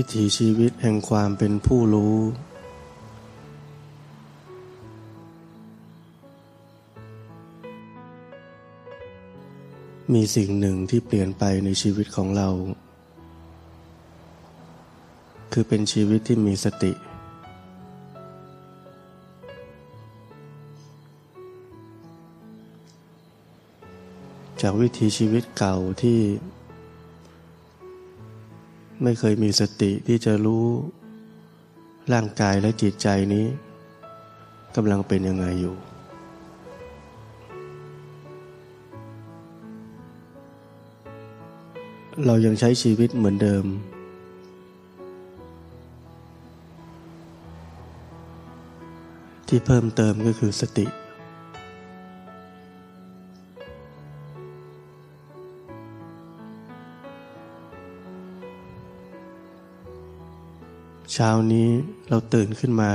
วิถีชีวิตแห่งความเป็นผู้รู้ มีสิ่งหนึ่งที่เปลี่ยนไปในชีวิตของเรา คือเป็นชีวิตที่มีสติ จากวิถีชีวิตเก่าที่ ไม่เคยมีสติที่จะรู้ ร่างกายและจิตใจนี้กำลังเป็นยังไงอยู่ เรายังใช้ชีวิตเหมือนเดิม ที่เพิ่มเติมก็คือสติ เช้านี้เราตื่นขึ้นมา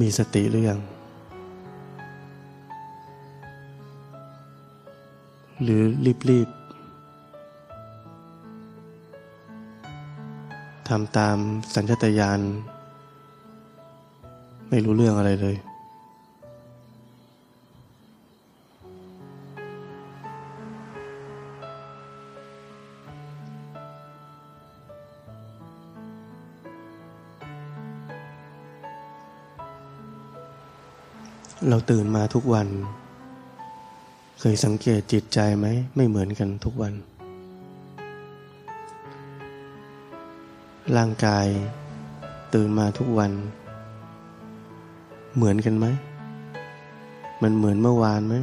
มีสติหรือยัง หรือรีบๆทำตามสัญชตาตญาณไม่รู้เรื่องอะไรเลย เราตื่นมาทุกวัน เคยสังเกตจิตใจไหม ไม่เหมือนกันทุกวัน ร่างกาย ตื่นมาทุกวัน เหมือนกันไหม มันเหมือนเมื่อวานไหม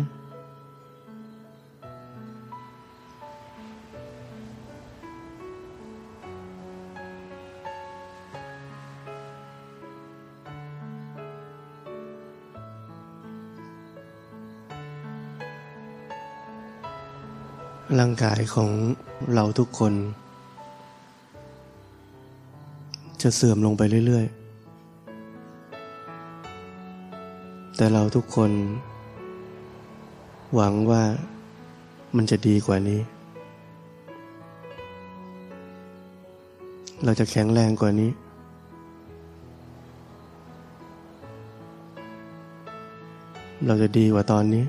ร่างกายของเราทุกคน จะเสื่อมลงไปเรื่อย ๆ แต่เราทุกคน หวังว่ามันจะดีกว่านี้ เราจะแข็งแรงกว่านี้ เราจะดีกว่าตอนนี้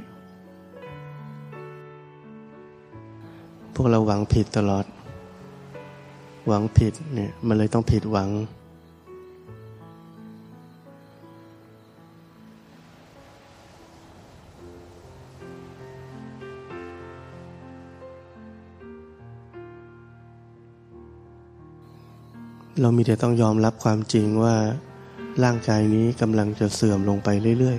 พวกเราหวังผิดตลอด หวังผิดเนี่ยมันเลยต้องผิดหวัง เรามีแต่ต้องยอมรับความจริงว่าร่างกายนี้กำลังจะเสื่อมลงไปเรื่อย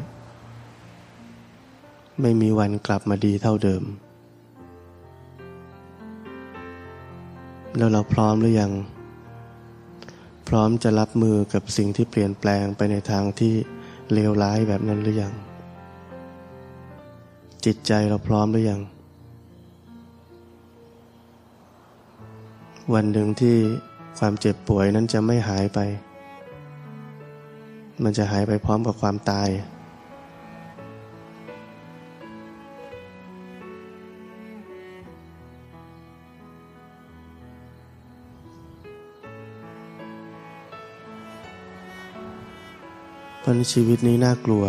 ๆ ไม่มีวันกลับมาดีเท่าเดิม แล้วเราพร้อมหรือยัง พร้อมจะรับมือกับสิ่งที่เปลี่ยนแปลงไปในทางที่เลวร้ายแบบนั้นหรือยัง จิตใจเราพร้อมหรือยัง วันหนึ่งที่ความเจ็บป่วยนั้นจะไม่หายไป มันจะหายไปพร้อมกับความตาย ราะชีวิตนี้น่ากลัว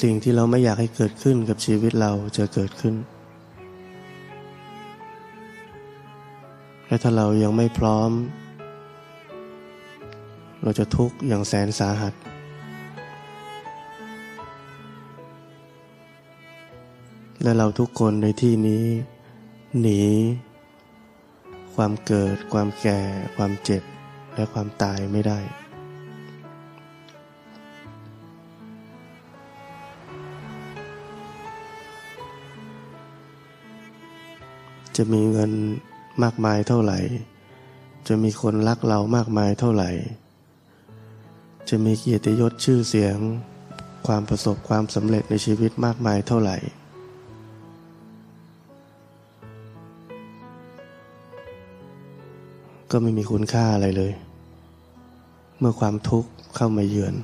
สิ่งที่เราไม่อยากให้เกิดขึ้นกับชีวิตเราจะเกิดขึ้น และถ้าเรายังไม่พร้อม เราจะทุกข์อย่างแสนสาหัสและเราทุกคนในที่นี้ หนี ความเกิด ความแก่ ความเจ็บ และความตายไม่ได้ จะมีเงินมากมายเท่าไหร่ จะมีคนรักเรามากมายเท่าไหร่ จะมีเกียรติยศชื่อเสียง ความประสบความสำเร็จในชีวิตมากมายเท่าไหร่ ก็ไม่มีคุณค่าอะไรเลย เมื่อความทุกข์เข้ามาเยือน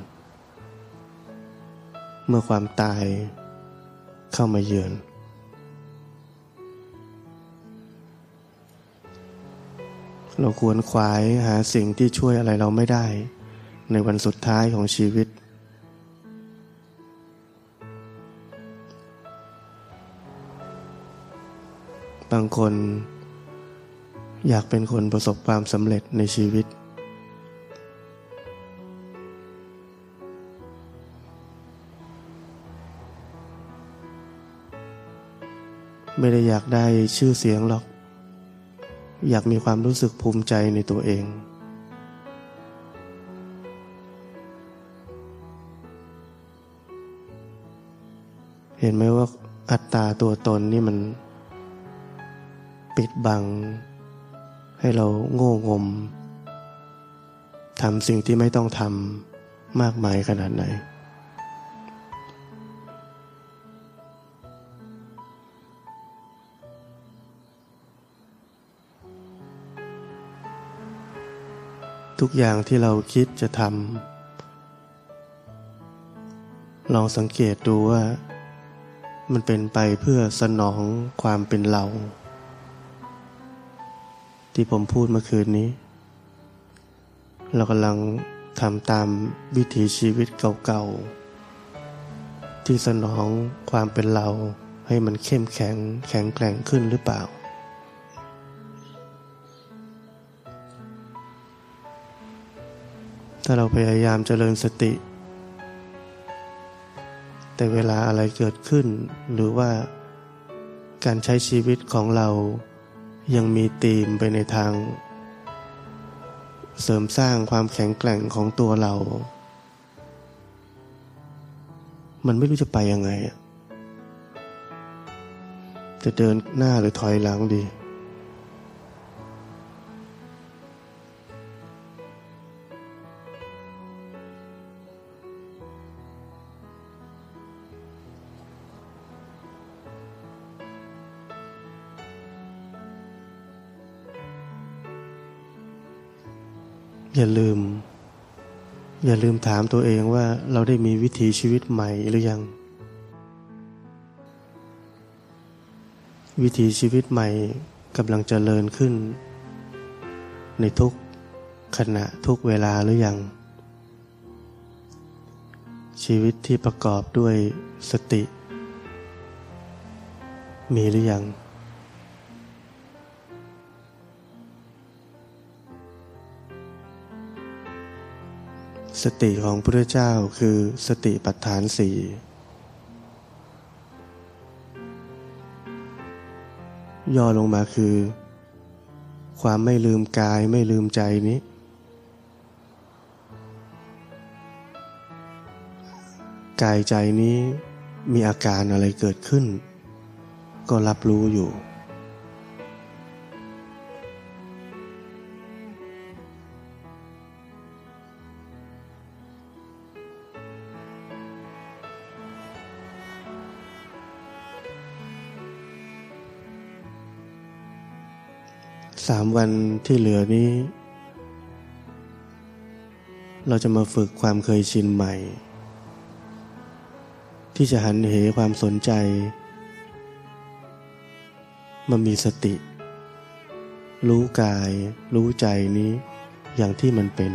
เมื่อความตายเข้ามาเยือน เราควรขวายหาสิ่งที่ช่วยอะไรเราไม่ได้ ในวันสุดท้ายของชีวิตบางคน อยากเป็นคนประสบความสำเร็จในชีวิต ไม่ได้อยากได้ชื่อเสียงหรอก อยากมีความรู้สึกภูมิใจในตัวเอง เห็นไหมว่าอัตตาตัวตนนี่มันปิดบัง ให้เราโง่งมทำสิ่งที่ไม่ต้องทำมากมายขนาดไหน ทุกอย่างที่เราคิดจะทำลองสังเกตดูว่า มันเป็นไปเพื่อสนองความเป็นเรา ที่ผมพูดเมื่อคืนนี้ เรากำลังทำตามวิถีชีวิตเก่าๆ ที่สนองความเป็นเราให้มันเข้มแข็งแข็งแกร่งขึ้นหรือเปล่า ถ้าเราพยายามเจริญสติ แต่เวลาอะไรเกิดขึ้นหรือว่าการใช้ชีวิตของเรา ยังมีตีมไปในทาง เสริมสร้างความแข็งแกร่งของตัวเรา มันไม่รู้จะไปยังไง จะเดินหน้าหรือถอยหลังดี อย่าลืม อย่าลืมถามตัวเองว่าเราได้มีวิถีชีวิตใหม่หรือยัง วิถีชีวิตใหม่กำลังจเจริญขึ้น ในทุกขณะทุกเวลาหรือยัง ชีวิตที่ประกอบด้วยสติ มีหรือยัง สติของพระเจ้าคือสติปัฏฐานสี่ย่อลงมาคือ ความไม่ลืมกายไม่ลืมใจนี้ กายใจนี้มีอาการอะไรเกิดขึ้น ก็รับรู้อยู่ สามวันที่เหลือนี้ เราจะมาฝึกความเคยชินใหม่ ที่จะหันเหความสนใจมามีสติ รู้กาย รู้ใจนี้อย่างที่มันเป็น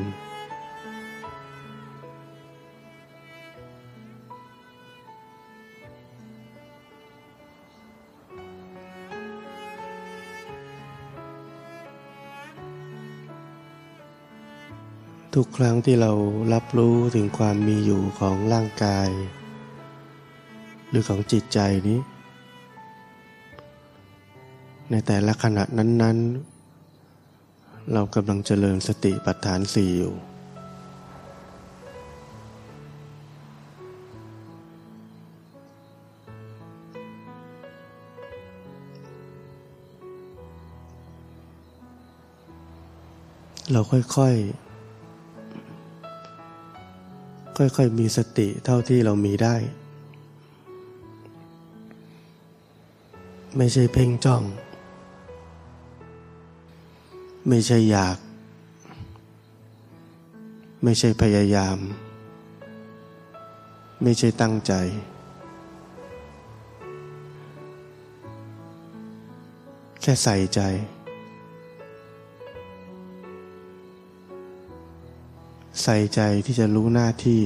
ทุกครั้งที่เรารับรู้ถึงความมีอยู่ของร่างกาย หรือของจิตใจนี้ ในแต่ละขณะนั้น ๆ เรากำลังเจริญสติปัฏฐานสี่อยู่ เราค่อย ๆ ค่อย ๆ มีสติเท่าที่เรามีได้ ไม่ใช่เพ่งจ้อง ไม่ใช่อยาก ไม่ใช่พยายาม ไม่ใช่ตั้งใจ แค่ใส่ใจ ส่ใจที่จะรู้หน้าที่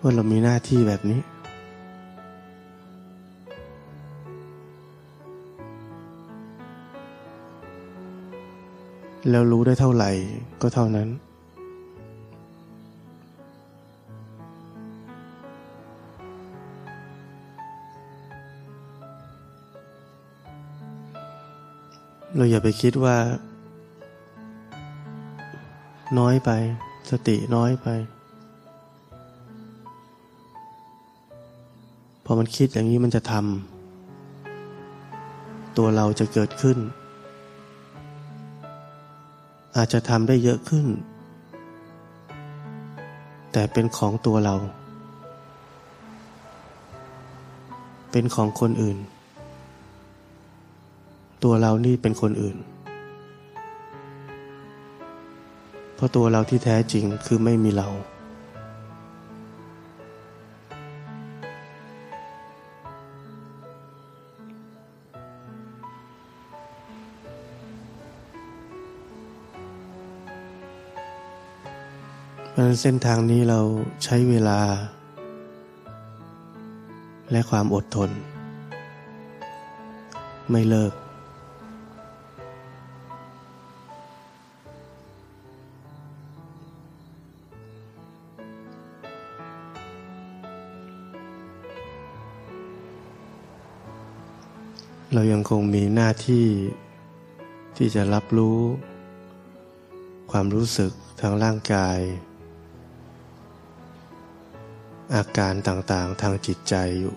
ว่าเรามีหน้าที่แบบนี้ แล้วรู้ได้เท่าไหร่ก็เท่านั้น เราอย่าไปคิดว่า น้อยไป สติน้อยไป พอมันคิดอย่างนี้มันจะทำตัวเราจะเกิดขึ้น อาจจะทำได้เยอะขึ้น แต่เป็นของตัวเรา เป็นของคนอื่น ตัวเรานี่เป็นคนอื่น เพราะตัวเราที่แท้จริงคือไม่มีเราพราะนั้นเส้นทางนี้เราใช้เวลา และความอดทน ไม่เลิก เรายังคงมีหน้าที่ที่จะรับรู้ ความรู้สึกทางร่างกาย อาการต่างๆทางจิตใจอยู่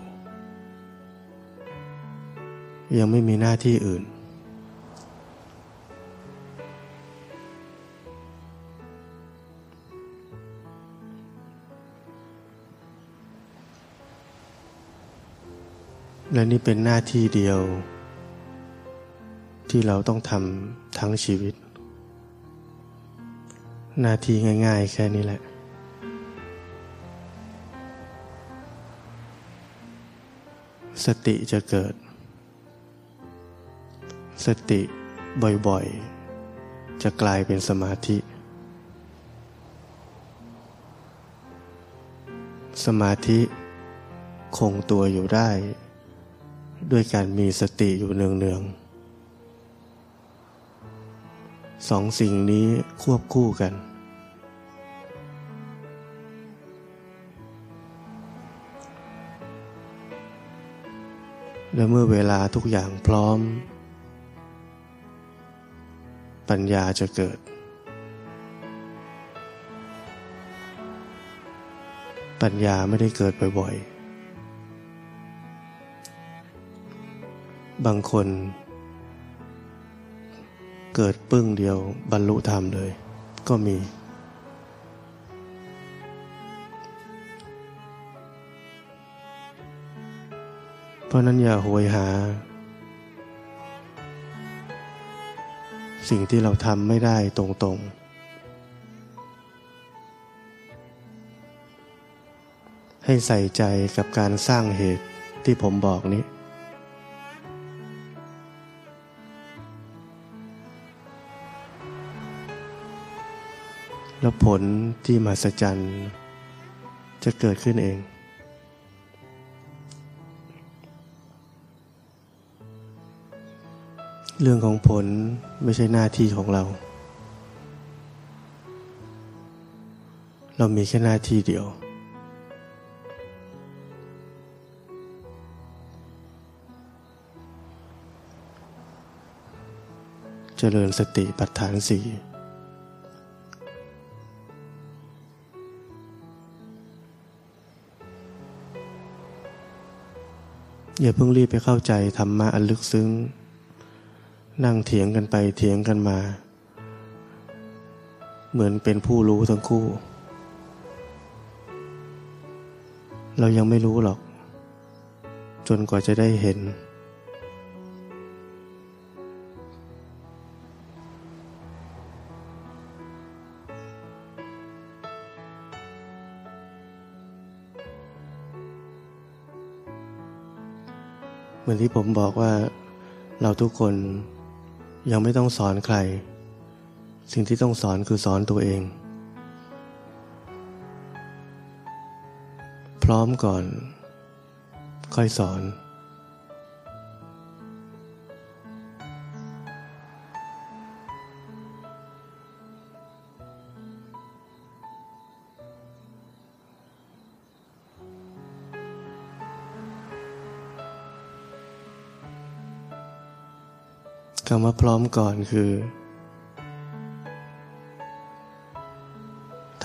ยังไม่มีหน้าที่อื่น และนี่เป็นหน้าที่เดียว ที่เราต้องทำทั้งชีวิต หน้าที่ง่าย ๆ แค่นี้แหละ สติจะเกิด สติบ่อยๆ จะกลายเป็นสมาธิ สมาธิคงตัวอยู่ได้ ด้วยการมีสติอยู่เนืองๆสองสิ่งนี้ควบคู่กัน และเมื่อเวลาทุกอย่างพร้อม ปัญญาจะเกิด ปัญญาไม่ได้เกิดบ่อยๆ บางคน เกิดปึ้งเดียวบรรลุธรรมเลย ก็มี เพราะนั้นอย่าโหยหา สิ่งที่เราทำไม่ได้ตรงๆให้ใส่ใจกับการสร้างเหตุที่ผมบอกนี้ แล้วผลที่มหัศจรรย์จะเกิดขึ้นเอง เรื่องของผลไม่ใช่หน้าที่ของเรา เรามีแค่หน้าที่เดียว เจริญสติปัฏฐานสี่ อย่าเพิ่งรีบไปเข้าใจธรรมะอันลึกซึ้ง นั่งเถียงกันไปเถียงกันมา เหมือนเป็นผู้รู้ทั้งคู่ เรายังไม่รู้หรอก จนกว่าจะได้เห็น มือนที่ผมบอกว่าเราทุกคนยังไม่ต้องสอนใคร สิ่งที่ต้องสอนคือสอนตัวเอง พร้อมก่อน ค่อยสอน คำว่าพร้อมก่อนคือ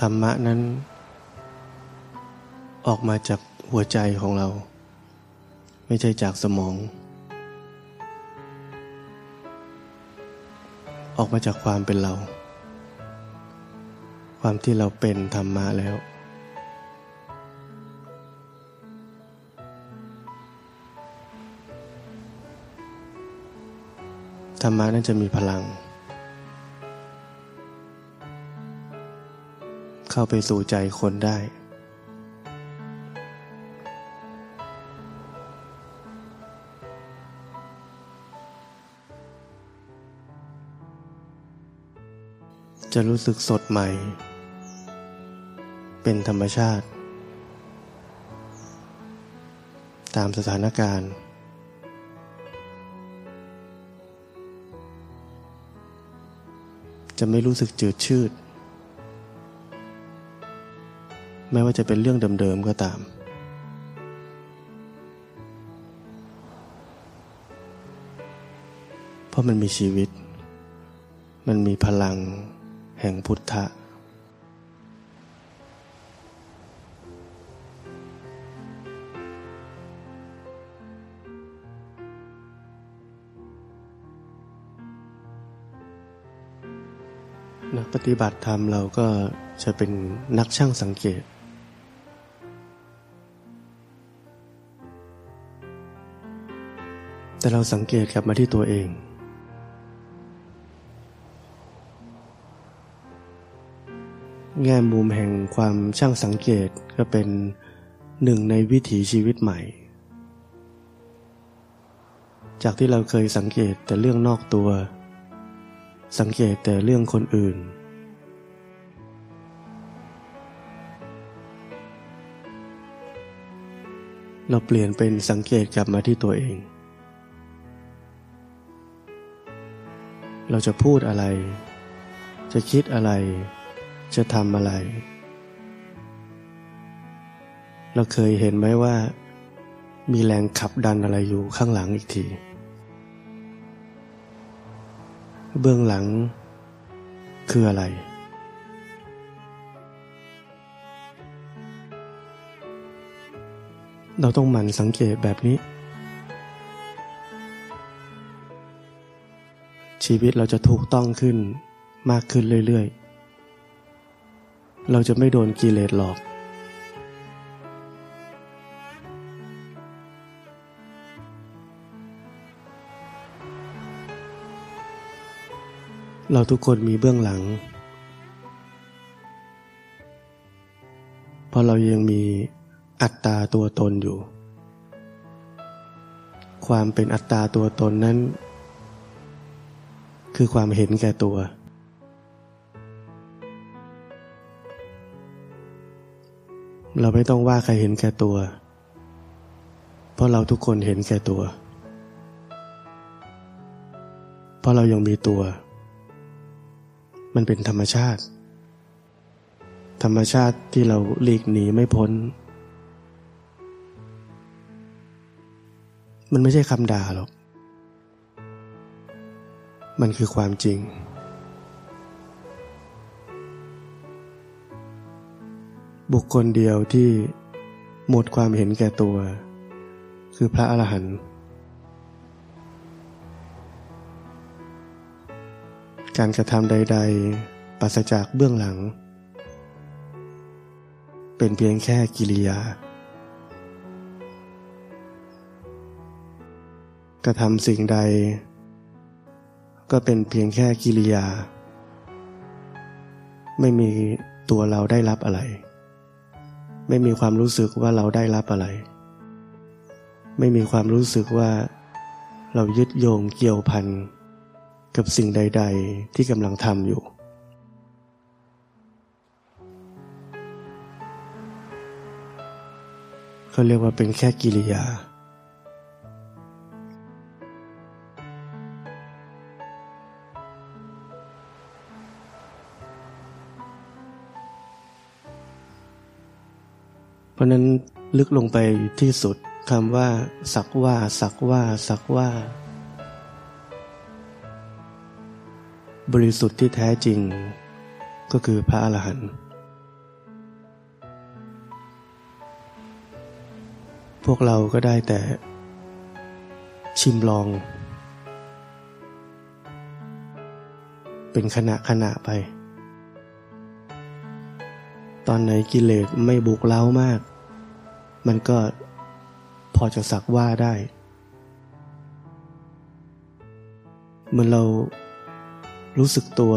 ธรรมะนั้น ออกมาจากหัวใจของเรา ไม่ใช่จากสมอง ออกมาจากความเป็นเรา ความที่เราเป็นธรรมะแล้ว ธรรมะนั้นจะมีพลัง เข้าไปสู่ใจคนได้ จะรู้สึกสดใหม่ เป็นธรรมชาติ ตามสถานการณ์ จะไม่รู้สึกจืดชืด แม้ว่าจะเป็นเรื่องเดิมๆก็ตาม เพราะมันมีชีวิต มันมีพลังแห่งพุทธะ นักปฏิบัติธรรมเราก็จะเป็นนักช่างสังเกต แต่เราสังเกตกลับมาที่ตัวเอง แง่มุมแห่งความช่างสังเกตก็เป็นหนึ่งในวิถีชีวิตใหม่ จากที่เราเคยสังเกตแต่เรื่องนอกตัว สังเกตแต่เรื่องคนอื่น เราเปลี่ยนเป็นสังเกตกลับมาที่ตัวเอง เราจะพูดอะไร จะคิดอะไร จะทำอะไร เราเคยเห็นไหมว่า มีแรงขับดันอะไรอยู่ข้างหลังอีกที เบื้องหลัง คืออะไร เราต้องหมั่นสังเกตแบบนี้ ชีวิตเราจะถูกต้องขึ้นมากขึ้นเรื่อย ๆ เราจะไม่โดนกิเลสหลอก เราทุกคนมีเบื้องหลัง เพราะเรายังมีอัตตาตัวตนอยู่ ความเป็นอัตตาตัวตนนั้น คือความเห็นแก่ตัว เราไม่ต้องว่าใครเห็นแก่ตัว เพราะเราทุกคนเห็นแก่ตัว เพราะเรายังมีตัว มันเป็นธรรมชาติ ธรรมชาติที่เราหลีกหนีไม่พ้น มันไม่ใช่คำด่าหรอก มันคือความจริง บุคคลเดียวที่หมดความเห็นแก่ตัว คือพระอรหันต์ การกระทำใด ๆ ปราศจากเบื้องหลัง เป็นเพียงแค่กิริยากระทำสิ่งใด ก็เป็นเพียงแค่กิริยา ไม่มีตัวเราได้รับอะไร ไม่มีความรู้สึกว่าเราได้รับอะไร ไม่มีความรู้สึกว่าเรายึดโยงเกี่ยวพัน กับสิ่งใด ๆ ที่กำลังทำอยู่ เขาเรียกว่าเป็นแค่กิริยา เพราะนั้นลึกลงไปที่สุดคำว่า สักว่า สักว่า สักว่า บริสุทธิ์ที่แท้จริง ก็คือพระอรหันต์พวกเราก็ได้แต่ชิมลอง เป็นขณะขณะไป ตอนไหนกิเลสไม่บุกเล้ามาก มันก็พอจะสักว่าได้ เหมือนเรา รู้สึกตัว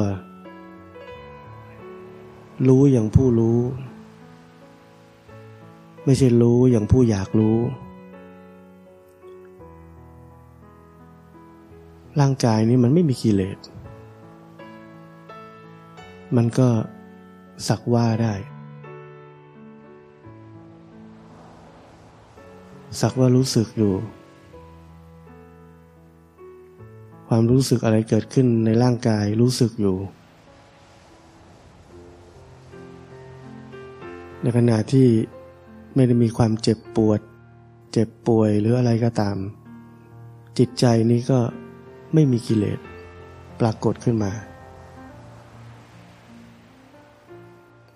รู้อย่างผู้รู้ ไม่ใช่รู้อย่างผู้อยากรู้ ร่างกายนี้มันไม่มีกิเลส มันก็สักว่าได้ สักว่ารู้สึกอยู่ ความรู้สึกอะไรเกิดขึ้นในร่างกายรู้สึกอยู่ ในขณะที่ไม่ได้มีความเจ็บปวด เจ็บป่วยหรืออะไรก็ตาม จิตใจนี้ก็ไม่มีกิเลสปรากฏขึ้นมา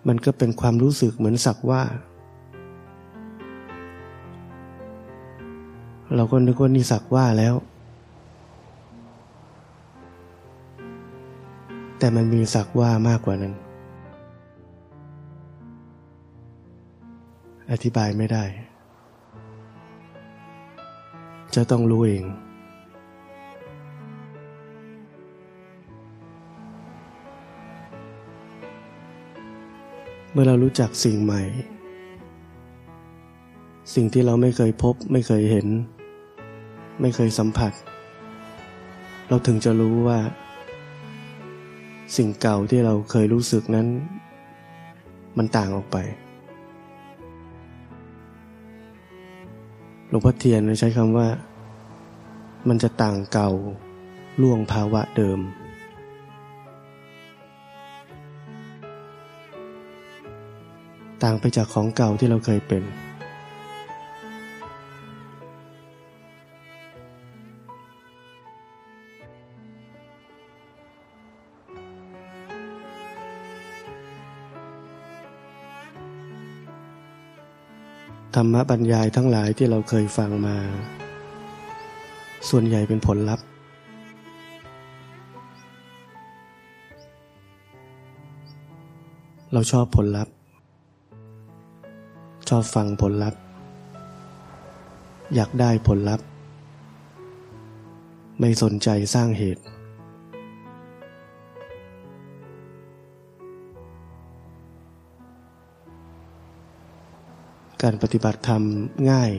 มันก็เป็นความรู้สึกเหมือนสักว่า เราก็นึกว่านี่สักว่าแล้ว แต่มันมีสักว่ามากกว่านั้น อธิบายไม่ได้ จะต้องรู้เอง เมื่อเรารู้จักสิ่งใหม่ สิ่งที่เราไม่เคยพบ ไม่เคยเห็น ไม่เคยสัมผัส เราถึงจะรู้ว่า สิ่งเก่าที่เราเคยรู้สึกนั้น มันต่างออกไป หลวงพ่อเทียนใช้คำว่า มันจะต่างเก่าล่วงภาวะเดิม ต่างไปจากของเก่าที่เราเคยเป็น ธรรมบรรยายทั้งหลายที่เราเคยฟังมา ส่วนใหญ่เป็นผลลัพธ์ เราชอบผลลัพธ์ ชอบฟังผลลัพธ์ อยากได้ผลลัพธ์ ไม่สนใจสร้างเหตุ การปฏิบัติธรรมง่าย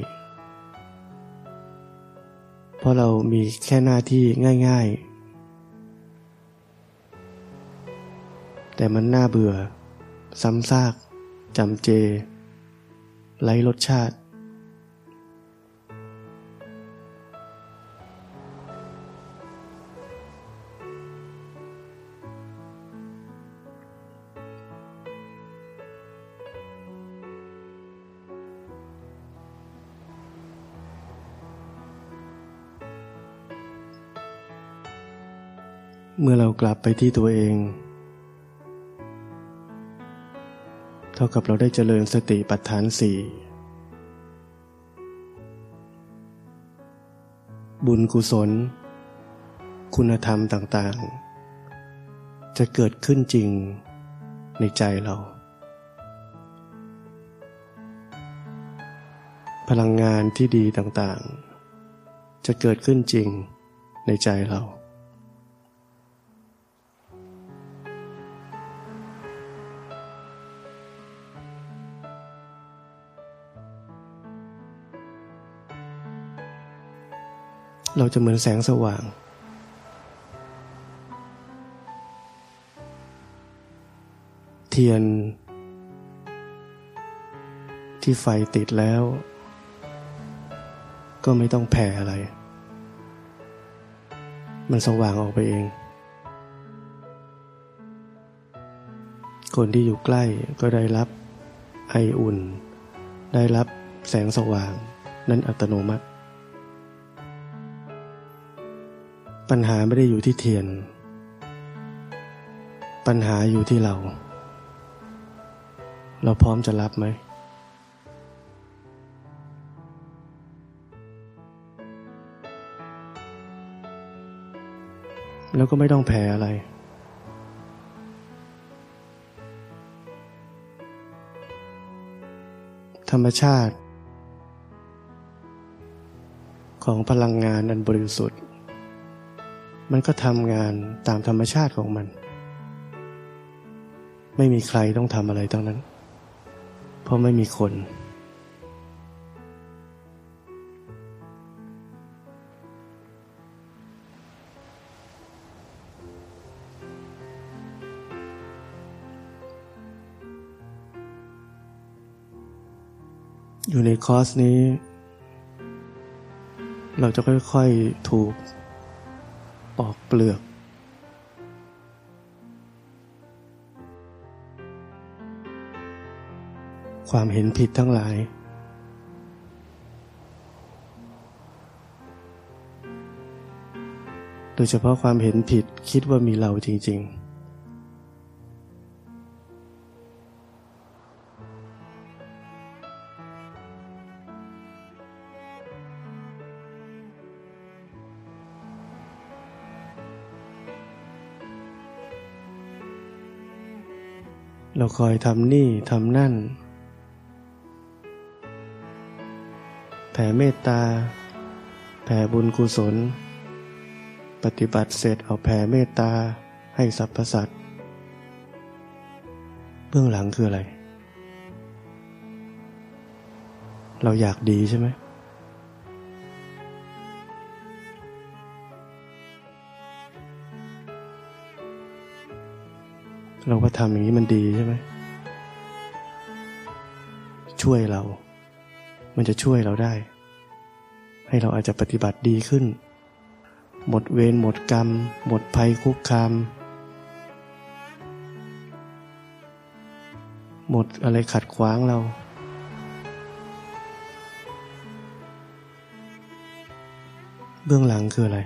เพราะเรามีแค่หน้าที่ง่าย ๆ แต่มันน่าเบื่อ ซ้ำซากจำเจ ไร้รสชาติ เมื่อเรากลับไปที่ตัวเอง เท่ากับเราได้เจริญสติปัฏฐานสี่บุญกุศล คุณธรรมต่างๆ จะเกิดขึ้นจริงในใจเรา พลังงานที่ดีต่างๆ จะเกิดขึ้นจริงในใจเรา เราจะเหมือนแสงสว่าง เทียน ที่ไฟติดแล้ว ก็ไม่ต้องแผ่อะไร มันสว่างออกไปเอง คนที่อยู่ใกล้ก็ได้รับไออุ่น ได้รับแสงสว่าง นั้นอัตโนมัติ ปัญหาไม่ได้อยู่ที่เทียน ปัญหาอยู่ที่เรา เราพร้อมจะรับไหมแล้วก็ไม่ต้องแพ้อะไร ธรรมชาติ ของพลังงานอันบริสุทธิ์ มันก็ทำงานตามธรรมชาติของมัน ไม่มีใครต้องทำอะไรทั้งนั้น เพราะไม่มีคน อยู่ในคอร์สนี้ เราจะค่อย ๆ ถูก ปอกเปลือก ความเห็นผิดทั้งหลาย โดยเฉพาะความเห็นผิดคิดว่ามีเราจริง ๆ เราคอยทำนี่ทำนั่น แผ่เมตตา แผ่บุญกุศล ปฏิบัติเสร็จเอาแผ่เมตตาให้สรรพสัตว์เบื้องหลังคืออะไร เราอยากดีใช่ไหม เราก็ทำอย่างนี้มันดีใช่ไหมช่วยเรา มันจะช่วยเราได้ ให้เราอาจจะปฏิบัติดีขึ้น หมดเวรหมดกรรม หมดภัยคุกคาม หมดอะไรขัดขวางเรา เบื้องหลังคืออะไร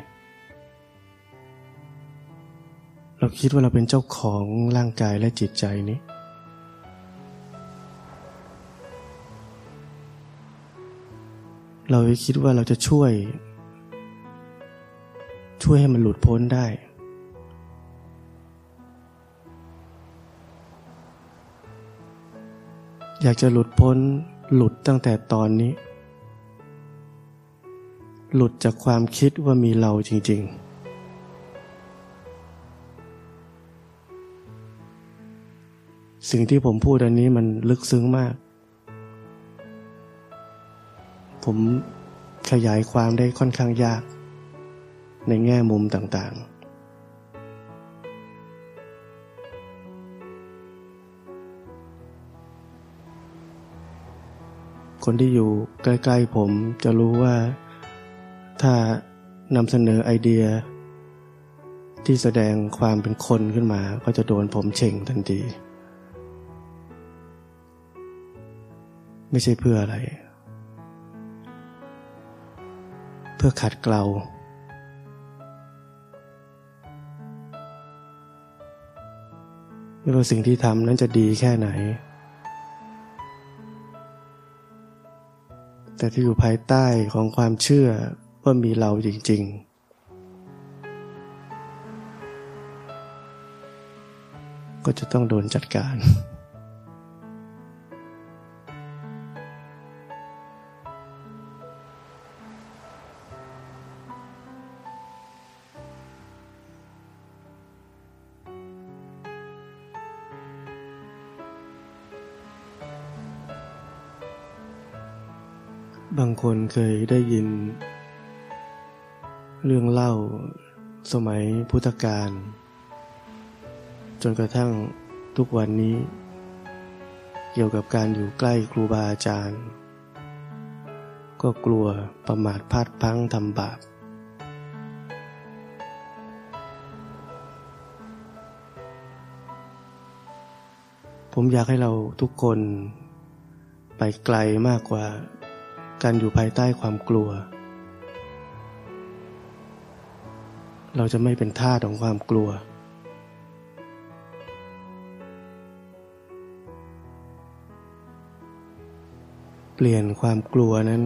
เราคิดว่าเราเป็นเจ้าของร่างกายและจิตใจนี้ เราคิดว่าเราจะช่วย ช่วยให้มันหลุดพ้นได้ อยากจะหลุดพ้นหลุดตั้งแต่ตอนนี้ หลุดจากความคิดว่ามีเราจริง ๆ สิ่งที่ผมพูดอันนี้มันลึกซึ้งมาก ผมขยายความได้ค่อนข้างยาก ในแง่มุมต่างๆ คนที่อยู่ใกล้ๆผมจะรู้ว่าถ้านำเสนอไอเดีย ที่แสดงความเป็นคนขึ้นมาก็จะโดนผมเฉ่งทันที ไม่ใช่เพื่ออะไร เพื่อขัดเกลาไม่ว่าสิ่งที่ทำนั้นจะดีแค่ไหน แต่ที่อยู่ภายใต้ของความเชื่อว่ามีเราจริง ๆก็จะต้องโดนจัดการ เคยได้ยิน เรื่องเล่าสมัยพุทธกาลจนกระทั่งทุกวันนี้ เกี่ยวกับการอยู่ใกล้ครูบาอาจารย์ ก็กลัวประมาทพลาดพังทำบาปผมอยากให้เราทุกคนไปไกลมากกว่า การอยู่ภายใต้ความกลัว เราจะไม่เป็นทาสของความกลัว เปลี่ยนความกลัวนั้น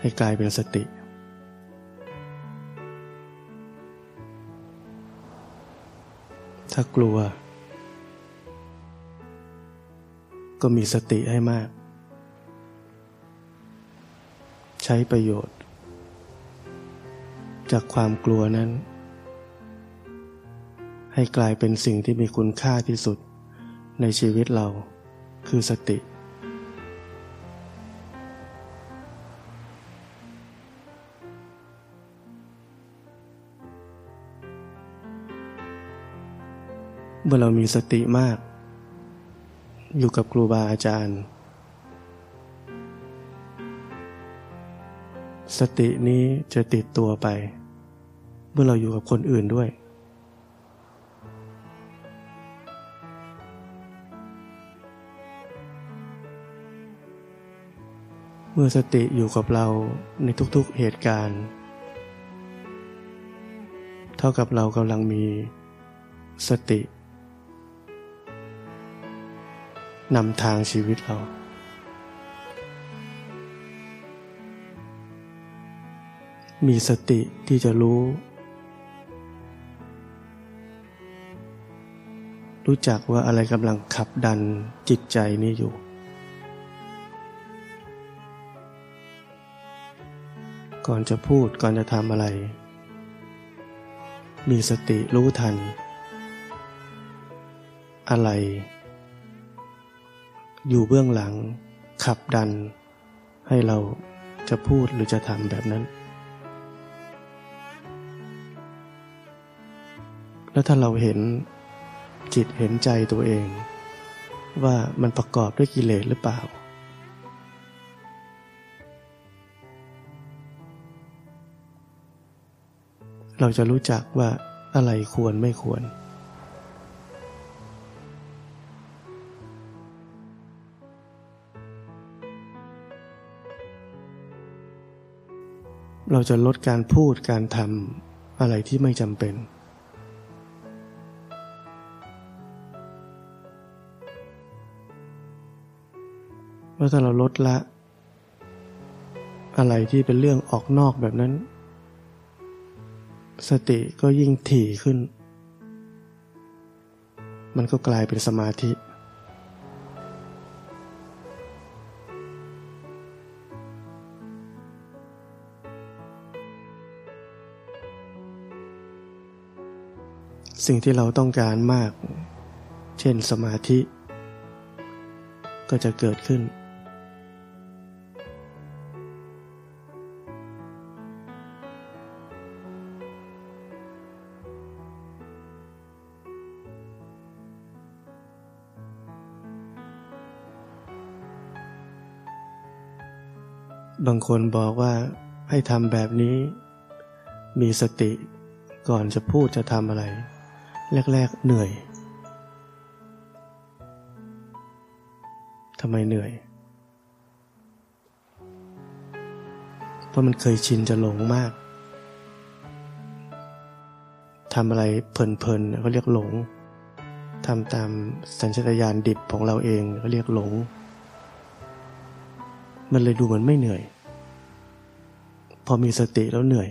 ให้กลายเป็นสติ ถ้ากลัว ก็มีสติให้มาก ใช้ประโยชน์ จากความกลัวนั้น ให้กลายเป็นสิ่งที่มีคุณค่าที่สุดในชีวิตเราคือสติ เมื่อเรามีสติมาก อยู่กับครูบาอาจารย์ สตินี้จะติดตัวไป เมื่อเราอยู่กับคนอื่นด้วย เมื่อสติอยู่กับเราในทุกๆเหตุการณ์ เท่ากับเรากำลังมีสตินำทางชีวิตเรา มีสติที่จะรู้ รู้จักว่าอะไรกำลังขับดันจิตใจนี้อยู่ ก่อนจะพูดก่อนจะทำอะไร มีสติรู้ทัน อะไร อยู่เบื้องหลังขับดันให้เราจะพูดหรือจะทำแบบนั้น แล้วถ้าเราเห็นจิตเห็นใจตัวเอง ว่ามันประกอบด้วยกิเลสหรือเปล่า เราจะรู้จักว่าอะไรควรไม่ควร เราจะลดการพูดการทำอะไรที่ไม่จำเป็น เมื่อถ้าเราลดละ อะไรที่เป็นเรื่องออกนอกแบบนั้น สติก็ยิ่งถี่ขึ้น มันก็กลายเป็นสมาธิสิ่งที่เราต้องการมาก เช่นสมาธิ ก็จะเกิดขึ้น บางคนบอกว่าให้ทำแบบนี้ มีสติก่อนจะพูดจะทำอะไร แรก ๆ เหนื่อยทำไมเหนื่อย เพราะมันเคยชินจะหลงมากทำอะไรเพลินๆเขาเรียกหลงทำตามสัญชาตญาณดิบของเราเองเขาเรียกหลง มันเลยดูเหมือนไม่เหนื่อย พอมีสติแล้วเหนื่อย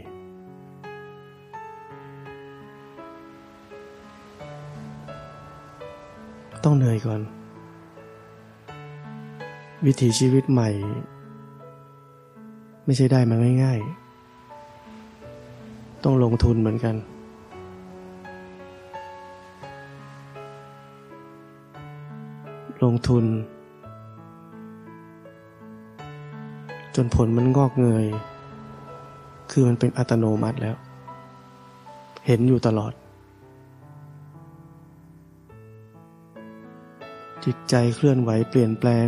ต้องเหนื่อยก่อน วิถีชีวิตใหม่ ไม่ใช่ได้มาง่าย ๆ ต้องลงทุนเหมือนกันลงทุน จนผลมันงอกเงย คือมันเป็นอัตโนมัติแล้ว เห็นอยู่ตลอด จิตใจเคลื่อนไหวเปลี่ยนแปลง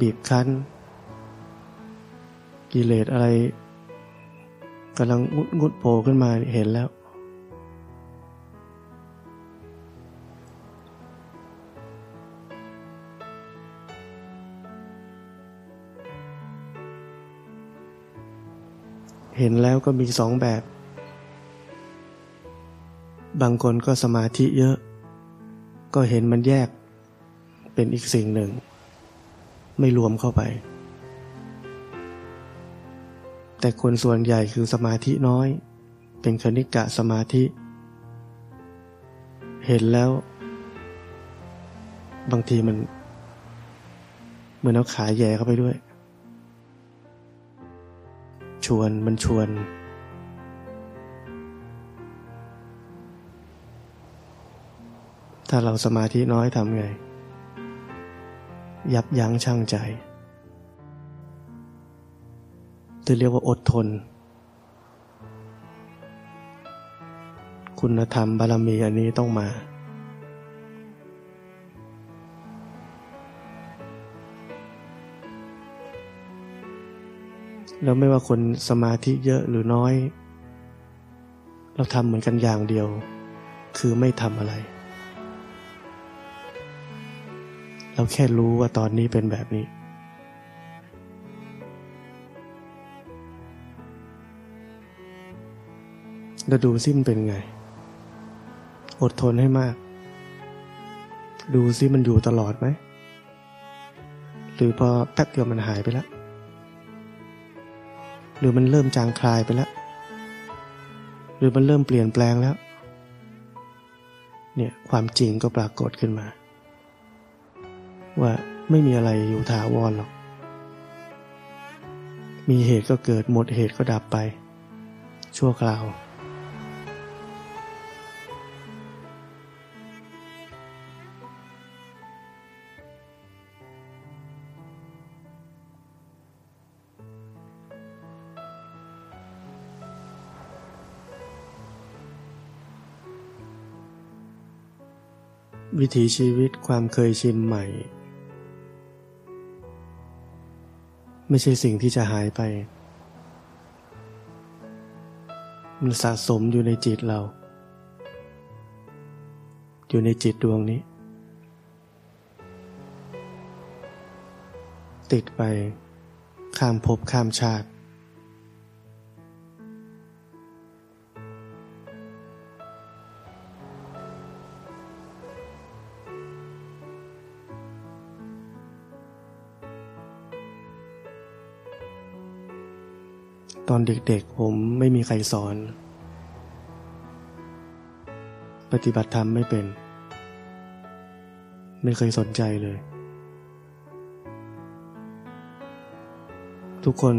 บีบคั้น กิเลสอะไรกำลังงุดงุดโผล่ขึ้นมาเห็นแล้ว เห็นแล้วก็มีสองแบบ บางคนก็สมาธิเยอะ ก็เห็นมันแยก เป็นอีกสิ่งหนึ่ง ไม่รวมเข้าไป แต่คนส่วนใหญ่คือสมาธิน้อย เป็นคณิกะสมาธิ เห็นแล้ว บางทีมัน เหมือนเอาขาแย่เข้าไปด้วย วนมันชวน ถ้าเราสมาธิน้อยทำไง ยับยั้งชั่งใจจะเรียกว่าอดทน คุณธรรมบารมีอันนี้ต้องมา แล้วไม่ว่าคนสมาธิเยอะหรือน้อย เราทำเหมือนกันอย่างเดียว คือไม่ทำอะไร เราแค่รู้ว่าตอนนี้เป็นแบบนี้ แล้วดูซิมันเป็นไง อดทนให้มาก ดูซิมันอยู่ตลอดไหม หรือพอแป๊บเดียวมันหายไปแล้ว หรือมันเริ่มจางคลายไปแล้ว หรือมันเริ่มเปลี่ยนแปลงแล้ว เนี่ยความจริงก็ปรากฏขึ้นมา ว่าไม่มีอะไรอยู่ถาวรหรอก มีเหตุก็เกิดหมดเหตุก็ดับไป ชั่วคราว วิถีชีวิตความเคยชินใหม่ ไม่ใช่สิ่งที่จะหายไป มันสะสมอยู่ในจิตเรา อยู่ในจิตดวงนี้ ติดไปข้ามภพข้ามชาติ ตอนเด็กๆ ผมไม่มีใครสอน ปฏิบัติธรรมไม่เป็น ไม่เคยสนใจเลย ทุกคน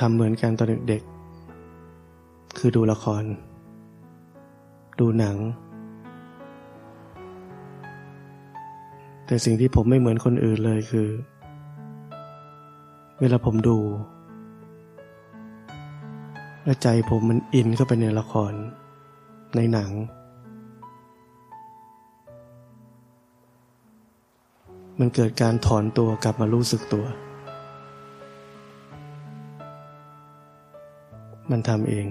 ทำเหมือนกันตอนเด็กๆ คือดูละคร ดูหนัง แต่สิ่งที่ผมไม่เหมือนคนอื่นเลยคือ เวลาผมดู และใจผมมันอินเข้าไปในละคร ในหนัง มันเกิดการถอนตัวกลับมารู้สึกตัว มันทำเอง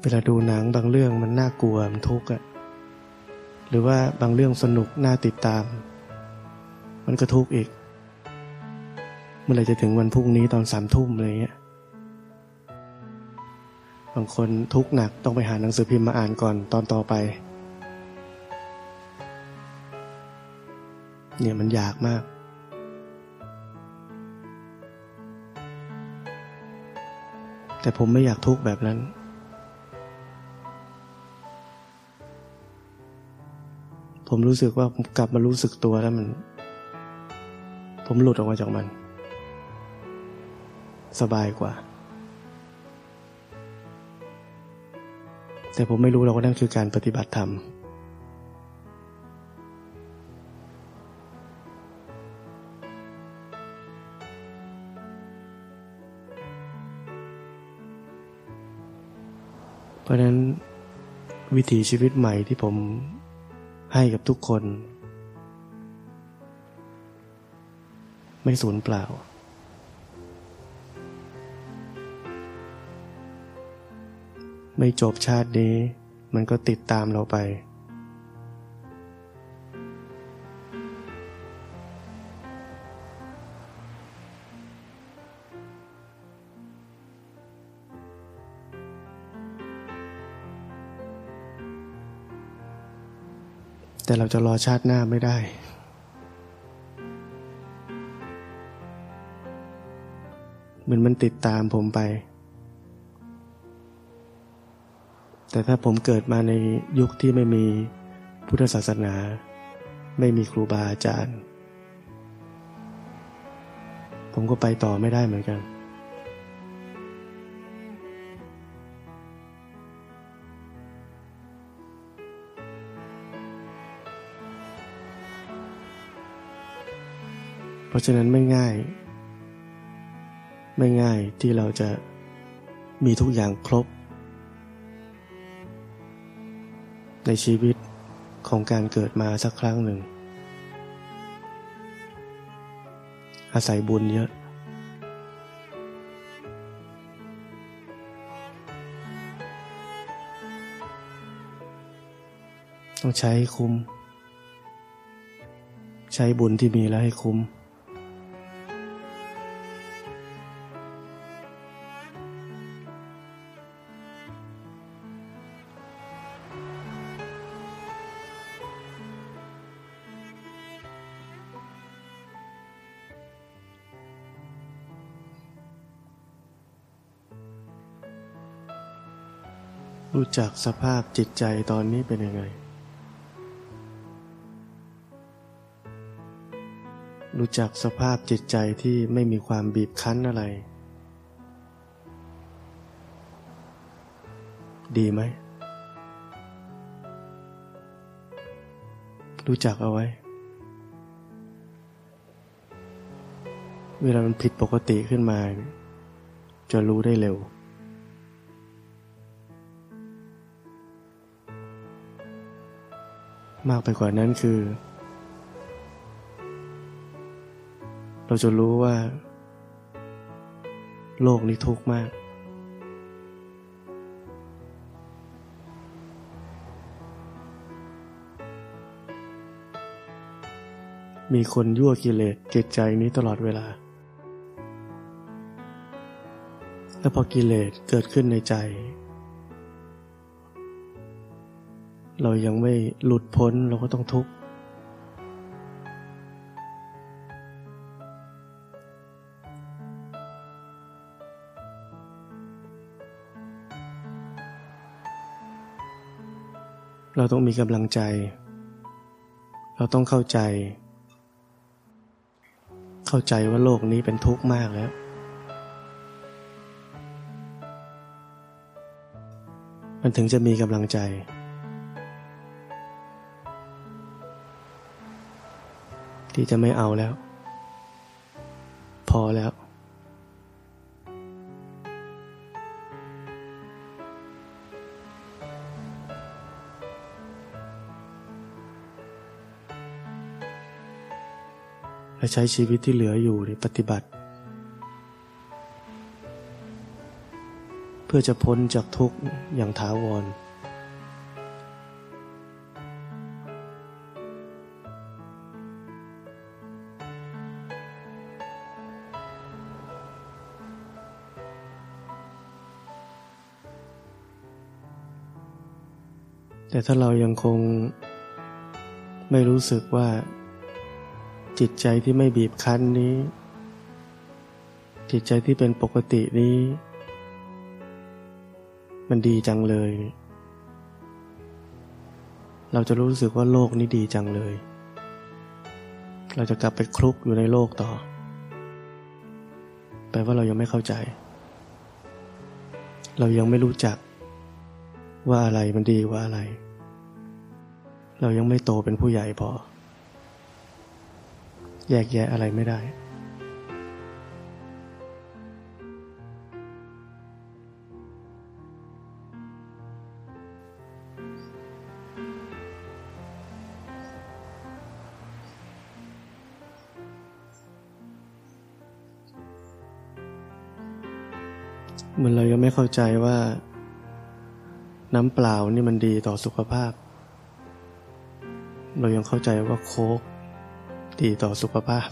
เวลาดูหนังบางเรื่องมันน่ากลัวมันทุกข์อะ หรือว่าบางเรื่องสนุกน่าติดตาม มันก็ทุกข์อีก เมื่อไรจะถึงวันพรุ่งนี้ตอนสามทุ่มอะไรเงี้ยบางคนทุกข์หนักต้องไปหาหนังสือพิมพ์มาอ่านก่อนตอนต่อไป เนี่ยมันอยากมากแต่ผมไม่อยากทุกข์แบบนั้น ผมรู้สึกว่าผมกลับมารู้สึกตัวแล้วมัน ผมหลุดออกมาจากมัน สบายกว่าแแต่ผมไม่รู้เราก็นั่นคือการปฏิบัติธรรม เพราะนั้นวิถีชีวิตใหม่ที่ผม ให้กับทุกคน ไม่สูญเปล่า ไม่จบชาตินี้ มันก็ติดตามเราไป แต่เราจะรอชาติหน้าไม่ได้ เหมือนมันติดตามผมไป แต่ถ้าผมเกิดมาในยุคที่ไม่มีพุทธศาสนา ไม่มีครูบาอาจารย์ ผมก็ไปต่อไม่ได้เหมือนกัน ราะฉะนั้นไม่ง่าย ไม่ง่ายที่เราจะมีทุกอย่างครบ ในชีวิตของการเกิดมาสักครั้งหนึ่ง อาศัยบุญเยอะต้องใช้ใคุ้ม ใช้บุญที่มีแล้วให้คุ้ม รู้จักสภาพจิตใจตอนนี้เป็นยังไง รู้จักสภาพจิตใจที่ไม่มีความบีบคั้นอะไร ดีไหม รู้จักเอาไว้ เวลามันผิดปกติขึ้นมา จะรู้ได้เร็ว มากไปกว่านั้นคือ เราจะรู้ว่า โลกนี้ทุกข์มาก มีคนยั่วกิเลสจิตใจนี้ตลอดเวลา แล้วพอกิเลสเกิดขึ้นในใจ เรายังไม่หลุดพ้นเราก็ต้องทุกข์ เราต้องมีกำลังใจ เราต้องเข้าใจ เข้าใจว่าโลกนี้เป็นทุกข์มากแล้วมันถึงจะมีกำลังใจ ที่จะไม่เอาแล้ว พอแล้ว และใช้ชีวิตที่เหลืออยู่ในปฏิบัติ เพื่อจะพ้นจากทุกข์อย่างถาวร แต่ถ้าเรายังคงไม่รู้สึกว่า จิตใจที่ไม่บีบคั้นนี้ จิตใจที่เป็นปกตินี้ มันดีจังเลย เราจะรู้สึกว่าโลกนี้ดีจังเลย เราจะกลับไปคลุกอยู่ในโลกต่อแปลว่าเรายังไม่เข้าใจ เรายังไม่รู้จักว่าอะไรมันดีว่าอะไร เรายังไม่โตเป็นผู้ใหญ่พอ แยกแยะอะไรไม่ได้เหมือนเรายังไม่เข้าใจว่า น้ำเปล่านี่มันดีต่อสุขภาพ เรายังเข้าใจว่าโค้กดีต่อสุขภาพ